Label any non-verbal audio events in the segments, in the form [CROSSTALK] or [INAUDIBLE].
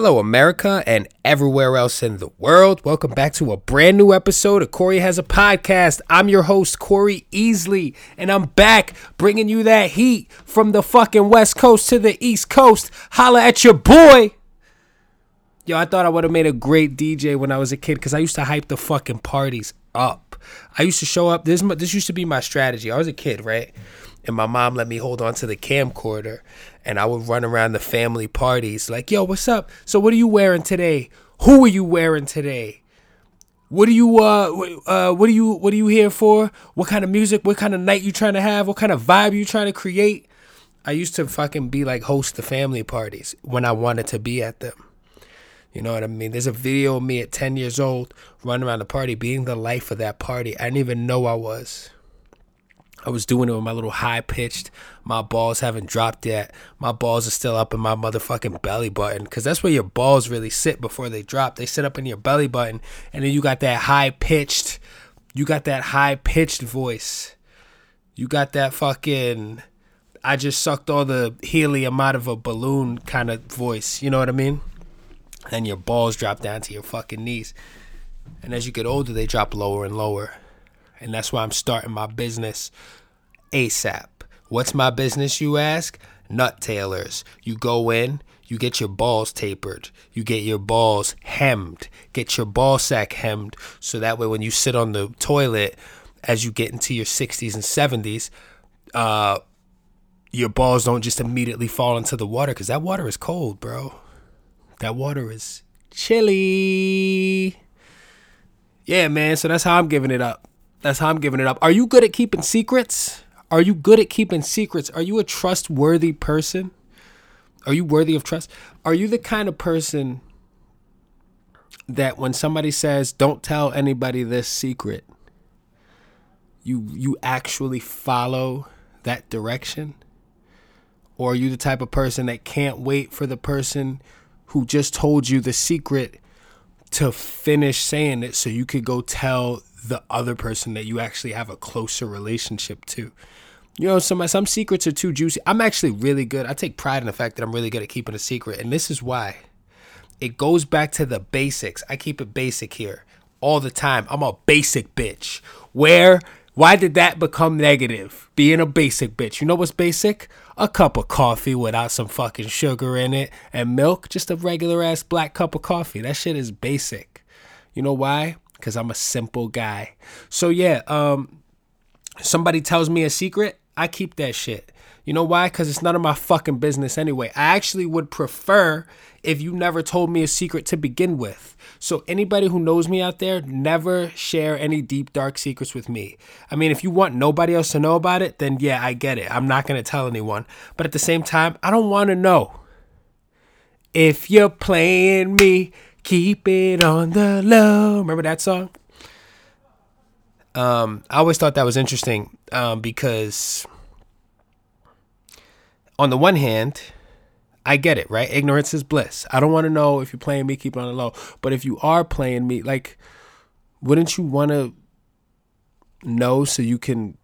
Hello, America, and everywhere else in the world. Welcome back to a brand new episode of Corey Has a Podcast. I'm your host, Corey Easley, and I'm back bringing you that heat from the fucking West Coast to the East Coast. Holla at your boy. Yo, I thought I would have made a great DJ when I was a kid because I used to hype the fucking parties up. I used to show up. This this used to be my strategy. I was a kid, right? And my mom let me hold on to the camcorder, and I would run around the family parties like, "Yo, what's up? So what are you wearing today? Who are you wearing today? What are you uh uh what are you what are you here for? What kind of music? What kind of night you trying to have? What kind of vibe you trying to create?" I used to fucking be like host the family parties when I wanted to be at them. You know what I mean? There's a video of me at 10 years old running around the party, being the life of that party. I didn't even know I was. I was doing it with my little high pitched. My balls haven't dropped yet. My balls are still up in my motherfucking belly button. Because that's where your balls really sit before they drop. They sit up in your belly button. And then you got that high pitched, you got that high pitched voice. You got that fucking, I just sucked all the helium out of a balloon kind of voice. You know what I mean? Then your balls drop down to your fucking knees. And as you get older, they drop lower and lower. And that's why I'm starting my business ASAP. What's my business, you ask? Nut tailors. You go in, you get your balls tapered, you get your balls hemmed, get your ball sack hemmed, so that way when you sit on the toilet, as you get into your 60s and 70s, uh, your balls don't just immediately fall into the water because that water is cold, bro. That water is chilly. Yeah, man. So that's how I'm giving it up. That's how I'm giving it up. Are you good at keeping secrets? Are you good at keeping secrets? Are you a trustworthy person? Are you worthy of trust? Are you the kind of person that when somebody says, "Don't tell anybody this secret," you you actually follow that direction? Or are you the type of person that can't wait for the person who just told you the secret to finish saying it so you could go tell the other person that you actually have a closer relationship to. You know, some some secrets are too juicy. I'm actually really good. I take pride in the fact that I'm really good at keeping a secret, and this is why. It goes back to the basics. I keep it basic here all the time. I'm a basic bitch. Where why did that become negative? Being a basic bitch. You know what's basic? A cup of coffee without some fucking sugar in it and milk. Just a regular ass black cup of coffee. That shit is basic. You know why? Because I'm a simple guy. So yeah, um, somebody tells me a secret, I keep that shit. You know why? Because it's none of my fucking business anyway. I actually would prefer if you never told me a secret to begin with. So, anybody who knows me out there, never share any deep, dark secrets with me. I mean, if you want nobody else to know about it, then yeah, I get it. I'm not going to tell anyone. But at the same time, I don't want to know. If you're playing me, keep it on the low. Remember that song? Um, I always thought that was interesting um, because on the one hand, I get it, right? Ignorance is bliss. I don't want to know if you're playing me, keep it on the low. But if you are playing me, like, wouldn't you want to know so you can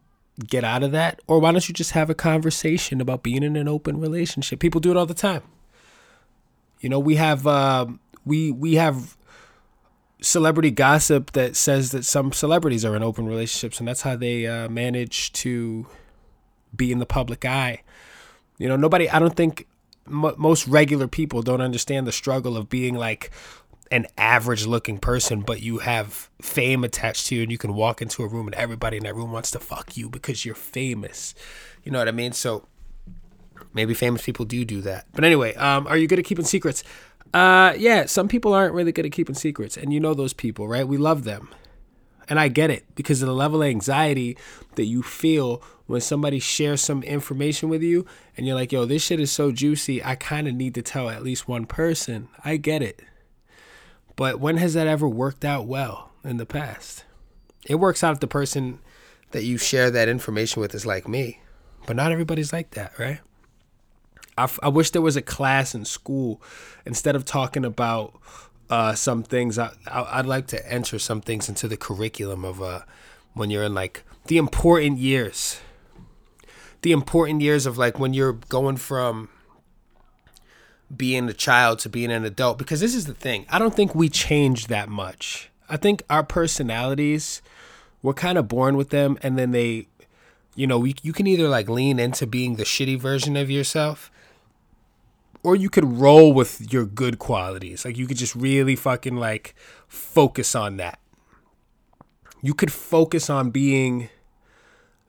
get out of that? Or why don't you just have a conversation about being in an open relationship? People do it all the time. You know, we have uh, we we have celebrity gossip that says that some celebrities are in open relationships, and that's how they uh, manage to be in the public eye. You know, nobody. I don't think m- most regular people don't understand the struggle of being like an average looking person, but you have fame attached to you, and you can walk into a room and everybody in that room wants to fuck you because you're famous. You know what I mean? So maybe famous people do do that. But anyway, um, are you good at keeping secrets? Uh, yeah, some people aren't really good at keeping secrets, and you know those people, right? We love them. And I get it because of the level of anxiety that you feel when somebody shares some information with you and you're like, yo, this shit is so juicy. I kind of need to tell at least one person. I get it. But when has that ever worked out well in the past? It works out if the person that you share that information with is like me. But not everybody's like that, right? I, I wish there was a class in school instead of talking about uh, some things. I, I would like to enter some things into the curriculum of uh, when you're in like the important years, the important years of like when you're going from being a child to being an adult because this is the thing. I don't think we change that much. I think our personalities we're kind of born with them and then they you know, we, you can either like lean into being the shitty version of yourself or you could roll with your good qualities. Like you could just really fucking like focus on that. You could focus on being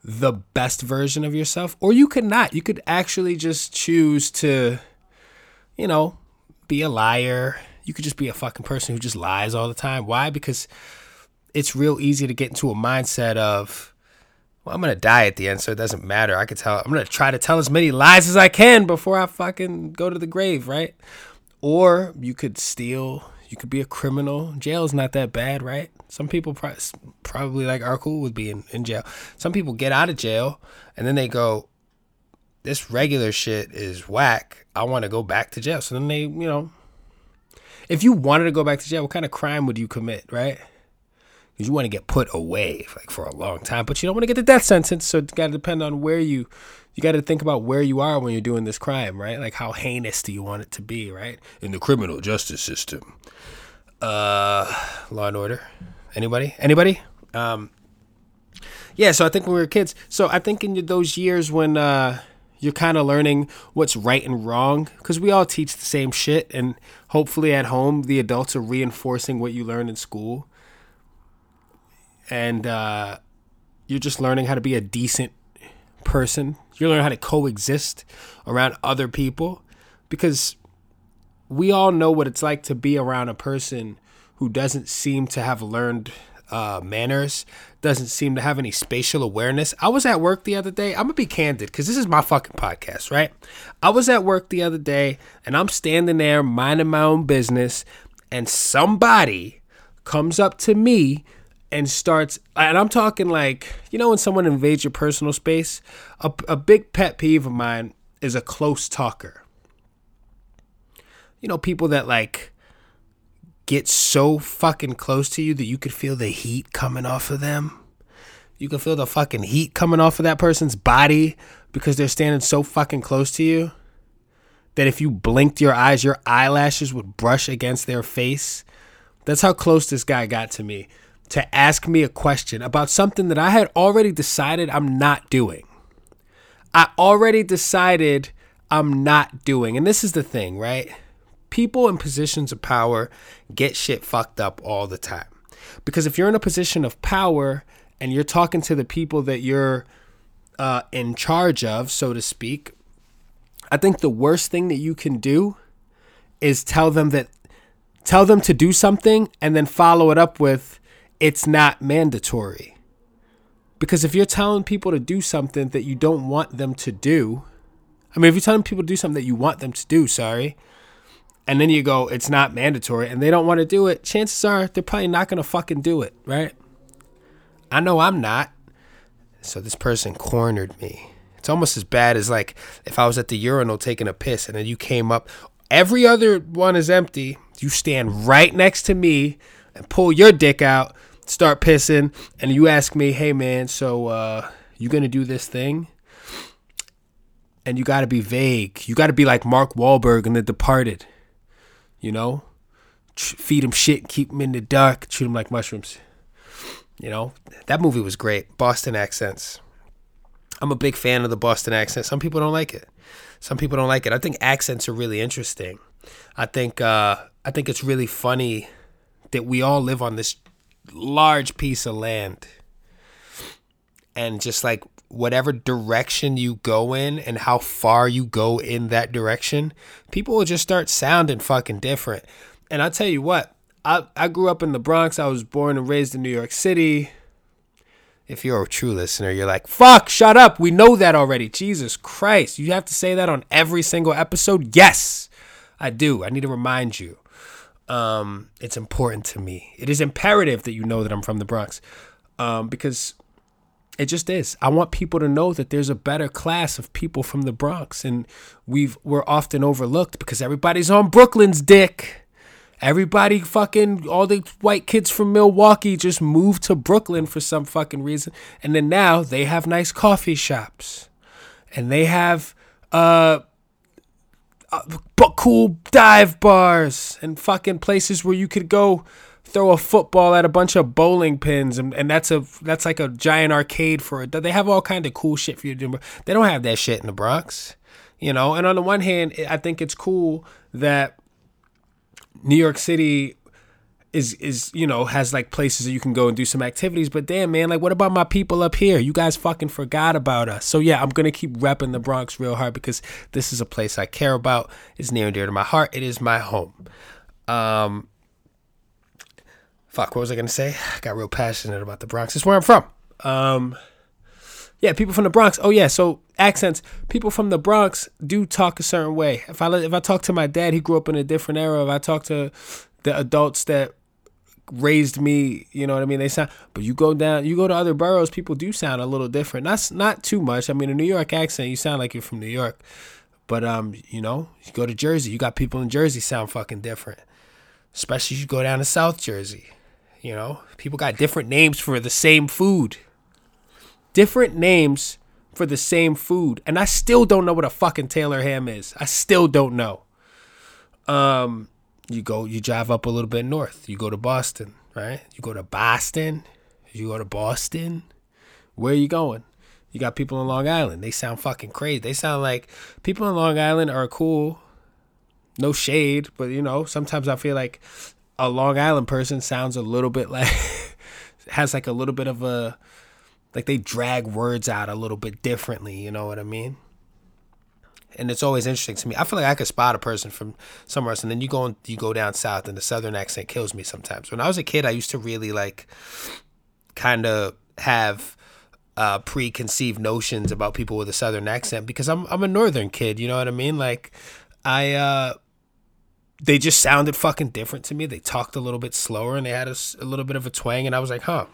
the best version of yourself or you could not. You could actually just choose to you know, be a liar. You could just be a fucking person who just lies all the time. Why? Because it's real easy to get into a mindset of, well, I'm gonna die at the end, so it doesn't matter. I could tell. I'm gonna try to tell as many lies as I can before I fucking go to the grave, right? Or you could steal. You could be a criminal. Jail's not that bad, right? Some people pro- probably like are cool with being in jail. Some people get out of jail and then they go, "This regular shit is whack. I want to go back to jail. So then they, you know, if you wanted to go back to jail, what kind of crime would you commit, right? Because you want to get put away like for a long time, but you don't want to get the death sentence. So it's got to depend on where you, you got to think about where you are when you're doing this crime, right? Like how heinous do you want it to be, right? In the criminal justice system. Uh, Law and Order. Anybody? Anybody? Um, yeah. So I think when we were kids. So I think in those years when. Uh, you're kind of learning what's right and wrong because we all teach the same shit and hopefully at home the adults are reinforcing what you learn in school and uh, you're just learning how to be a decent person you're learning how to coexist around other people because we all know what it's like to be around a person who doesn't seem to have learned uh, manners, doesn't seem to have any spatial awareness. I was at work the other day. I'm gonna be candid because this is my fucking podcast, right? I was at work the other day and I'm standing there minding my own business, and somebody comes up to me and starts and i'm talking like you know when someone invades your personal space a, a big pet peeve of mine is a close talker you know people that like get so fucking close to you that you could feel the heat coming off of them. You can feel the fucking heat coming off of that person's body because they're standing so fucking close to you that if you blinked your eyes, your eyelashes would brush against their face. That's how close this guy got to me to ask me a question about something that I had already decided I'm not doing. I already decided I'm not doing. And this is the thing, right? people in positions of power get shit fucked up all the time. Because if you're in a position of power and you're talking to the people that you're uh, in charge of, so to speak, I think the worst thing that you can do is tell them that tell them to do something and then follow it up with it's not mandatory. Because if you're telling people to do something that you don't want them to do, I mean, if you're telling people to do something that you want them to do, sorry, and then you go, it's not mandatory, and they don't want to do it, chances are they're probably not going to fucking do it, right? I know I'm not. So this person cornered me. It's almost as bad as like if I was at the urinal taking a piss and then you came up, every other one is empty. You stand right next to me and pull your dick out, start pissing, and you ask me, hey man, so uh, you gonna do this thing? And you gotta be vague. You gotta be like Mark Wahlberg in The Departed you know, feed them shit keep them in the dark, treat them like mushrooms. You know, that movie was great. Boston accents. I'm a big fan of the Boston accent. Some people don't like it. Some people don't like it. I think accents are really interesting. I think uh, I think it's really funny that we all live on this large piece of land, and just like whatever direction you go in and how far you go in that direction, people will just start sounding fucking different. And I tell you what, I, I grew up in the Bronx. I was born and raised in New York City. If you're a true listener, you're like, fuck, shut up. We know that already. Jesus Christ. You have to say that on every single episode? Yes, I do. I need to remind you. Um, it's important to me. It is imperative that you know that I'm from the Bronx. Um, because it just is. I want people to know that there's a better class of people from the Bronx, and we've we're often overlooked because everybody's on Brooklyn's dick. Everybody fucking all the white kids from Milwaukee just moved to Brooklyn for some fucking reason, and then now they have nice coffee shops, and they have uh uh, but cool dive bars and fucking places where you could go throw a football at a bunch of bowling pins and, and that's a that's like a giant arcade for it. They have all kind of cool shit for you to do. They don't have that shit in the Bronx, you know. And on the one hand, I think it's cool that New York City is is you know has like places that you can go and do some activities but damn man like what about my people up here? You guys fucking forgot about us. So yeah i'm gonna keep repping the bronx real hard because this is a place i care about. It's near and dear to my heart. It is my home. Um fuck what was i gonna say? I got real passionate about the bronx. It's where i'm from. Um yeah people from the bronx. Oh yeah so accents. People from the bronx do talk a certain way. If i if i talk to my dad he grew up in a different era. If i talk to the adults that raised me, you know what I mean? They sound but you go down you go to other boroughs, people do sound a little different. That's not too much. I mean a New York accent, you sound like you're from New York. But um, you know, you go to Jersey, you got people in Jersey sound fucking different. Especially you go down to South Jersey. You know, people got different names for the same food. Different names for the same food. And I still don't know what a fucking Taylor ham is. I still don't know. Um you go you drive up a little bit north. You go to boston right? You go to boston. You go to boston. Where are you going? You got people in long island. They sound fucking crazy. They sound like people in long island are cool. No shade but you know sometimes i feel like a long island person sounds a little bit like [LAUGHS] has like a little bit of a like they drag words out a little bit differently you know what i mean and it's always interesting to me. I feel like I could spot a person from somewhere else, and then you go you go down south, and the southern accent kills me sometimes. When I was a kid, I used to really like kind of have uh, preconceived notions about people with a southern accent because I'm I'm a northern kid. You know what I mean? Like I. Uh, they just sounded fucking different to me. They talked a little bit slower and they had a, a little bit of a twang, and I was like, huh.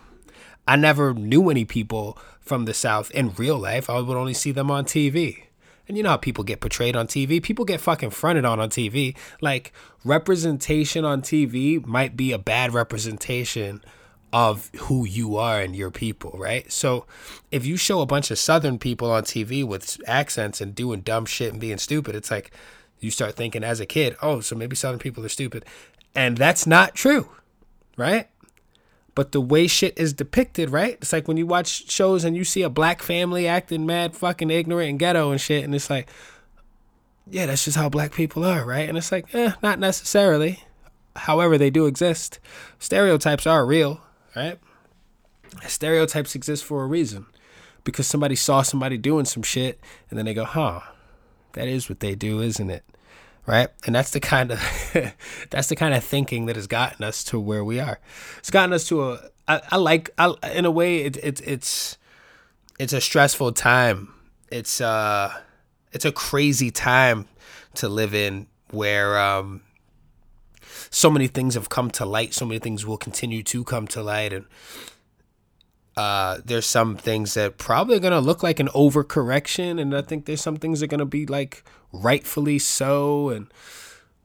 I never knew any people from the South in real life. I would only see them on TV. And you know how people get portrayed on TV? People get fucking fronted on on TV. Like, representation on TV might be a bad representation of who you are and your people, right? So, if you show a bunch of Southern people on TV with accents and doing dumb shit and being stupid, it's like you start thinking as a kid, oh, so maybe Southern people are stupid. And that's not true, right? But the way shit is depicted, right? It's like when you watch shows and you see a black family acting mad fucking ignorant and ghetto and shit, and it's like, yeah, that's just how black people are, right? And it's like, eh, not necessarily. However, they do exist. Stereotypes are real, right? Stereotypes exist for a reason. Because somebody saw somebody doing some shit and then they go, huh, that is what they do, isn't it? Right? And that's the kind of [LAUGHS] that's the kind of thinking that has gotten us to where we are. It's gotten us to a I, I like I, in a way it, it it's it's a stressful time. It's uh it's a crazy time to live in where um so many things have come to light, so many things will continue to come to light and uh, there's some things that probably are going to look like an overcorrection and i think there's some things that are going to be like rightfully so and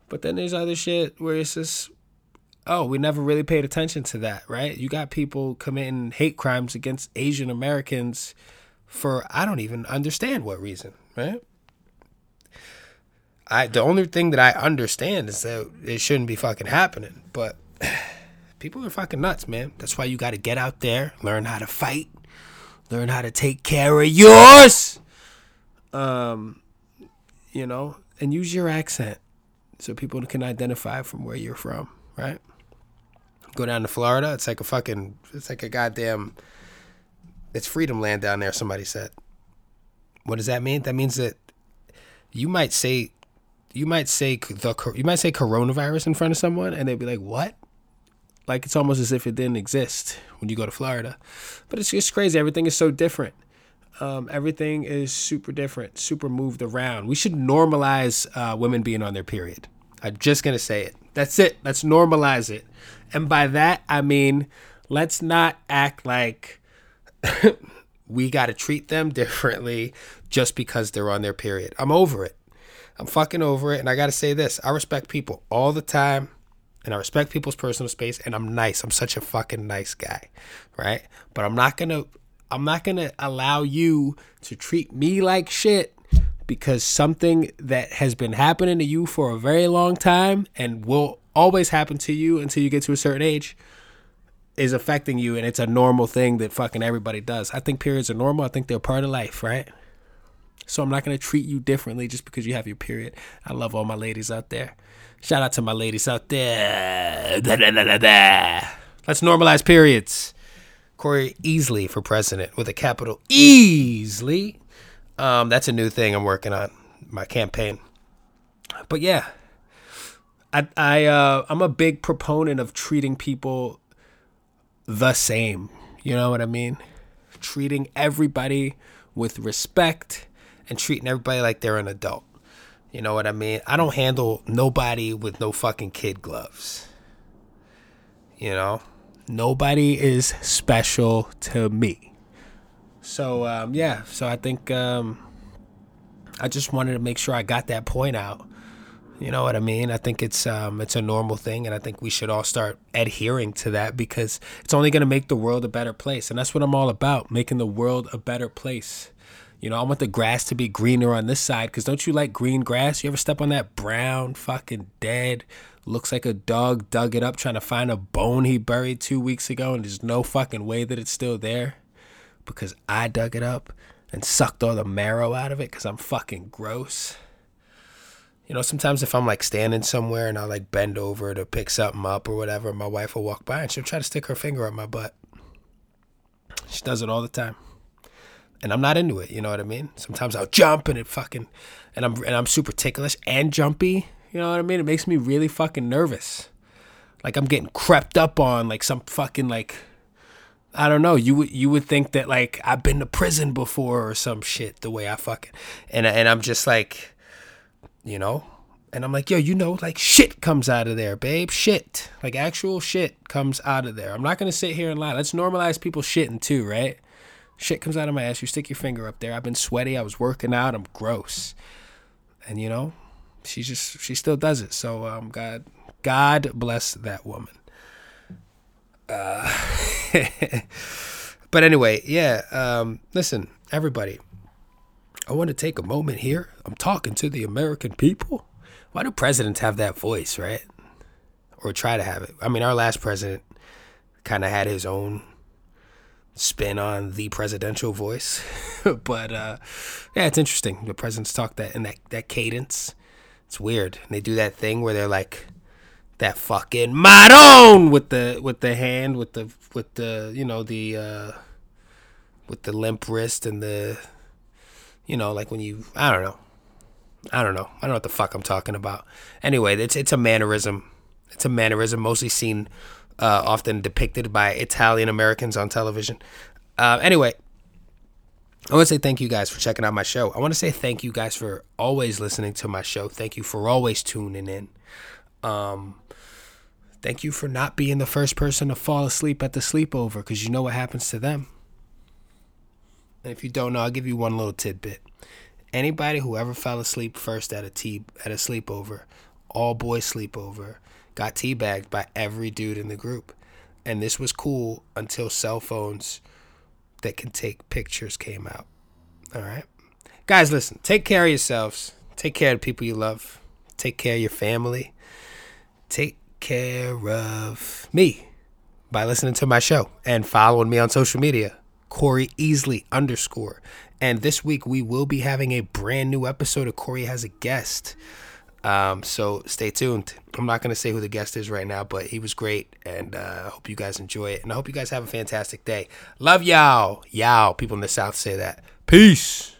but then there's other shit where it's just oh we never really paid attention to that right? You got people committing hate crimes against asian americans for i don't even understand what reason right? I the only thing that i understand is that it shouldn't be fucking happening but [SIGHS] people are fucking nuts, man. That's why you got to get out there, learn how to fight, learn how to take care of yours. Um, you know, and use your accent so people can identify from where you're from, right? Go down to Florida, it's like a fucking, it's like a goddamn, it's freedom land down there. Somebody said. What does that mean? That means that you might say, you might say the, you might say coronavirus in front of someone, and they'd be like, "What?" Like it's almost as if it didn't exist when you go to Florida. But it's just crazy. Everything is so different. Um, everything is super different, super moved around. We should normalize uh, women being on their period. I'm just gonna say it. That's it. Let's normalize it. And by that I mean let's not act like [LAUGHS] we got to treat them differently just because they're on their period. I'm over it. I'm fucking over it. And I got to say this I respect people all the time and I respect people's personal space and I'm nice. I'm such a fucking nice guy, right? But I'm not going to I'm not going to allow you to treat me like shit because something that has been happening to you for a very long time and will always happen to you until you get to a certain age is affecting you and it's a normal thing that fucking everybody does. I think periods are normal. I think they're part of life, right? So I'm not going to treat you differently just because you have your period. I love all my ladies out there. Shout out to my ladies out there. Da, da, da, Let's normalize periods. Corey Easley for president with a capital Easley. Um, that's a new thing I'm working on, my campaign. But yeah, I I uh, I'm a big proponent of treating people the same. You know what I mean? Treating everybody with respect and treating everybody like they're an adult. You know what I mean? I don't handle nobody with no fucking kid gloves. You know? Nobody is special to me. So um, yeah, so I think um, I just wanted to make sure I got that point out. You know what I mean? I think it's um, it's a normal thing, and I think we should all start adhering to that because it's only going to make the world a better place, and that's what I'm all about: making the world a better place. You know, I want the grass to be greener on this side because don't you like green grass? You ever step on that brown, fucking dead, looks like a dog dug it up trying to find a bone he buried two weeks ago, and there's no fucking way that it's still there because I dug it up and sucked all the marrow out of it because I'm fucking gross. You know, sometimes if I'm like standing somewhere and I like bend over to pick something up or whatever, my wife will walk by and she'll try to stick her finger up my butt. She does it all the time and I'm not into it. You know what I mean? Sometimes I'll jump and it fucking, and I'm and I'm super ticklish and jumpy. You know what I mean? It makes me really fucking nervous. Like I'm getting crept up on, like some fucking like, I don't know. You would you would think that like I've been to prison before or some shit. The way I fucking, and and I'm just like, you know. And I'm like, yo, you know, like shit comes out of there, babe. Shit. Like actual shit comes out of there. I'm not gonna sit here and lie. Let's normalize people shitting too, right? Shit comes out of my ass. You stick your finger up there. I've been sweaty. I was working out. I'm gross. And you know, she just she still does it. So um, God, God bless that woman. Uh, [LAUGHS] but anyway, yeah. Um, listen, everybody. I want to take a moment here. I'm talking to the American people. Why do presidents have that voice, right? Or try to have it? I mean, our last president kind of had his own spin on the presidential voice. [LAUGHS] but uh, yeah, it's interesting. The presidents talk that in that, that cadence. It's weird. And they do that thing where they're like that fucking maron with the with the hand with the with the you know the uh with the limp wrist and the you know like when you I don't know. I don't know. I don't know what the fuck I'm talking about. Anyway, it's it's a mannerism. It's a mannerism mostly seen uh, often depicted by Italian Americans on television. Uh, anyway, I want to say thank you guys for checking out my show. I want to say thank you guys for always listening to my show. Thank you for always tuning in. Um, thank you for not being the first person to fall asleep at the sleepover because you know what happens to them. And if you don't know, I'll give you one little tidbit. Anybody who ever fell asleep first at a tea at a sleepover, all boys sleepover, got teabagged by every dude in the group. And this was cool until cell phones that can take pictures came out. All right. Guys, listen, take care of yourselves. Take care of the people you love. Take care of your family. Take care of me by listening to my show and following me on social media. Corey Easley underscore. And this week we will be having a brand new episode of Corey Has a Guest. Um, so stay tuned. I'm not going to say who the guest is right now, but he was great. And uh, I hope you guys enjoy it. And I hope you guys have a fantastic day. Love y'all. Y'all. People in the South say that. Peace.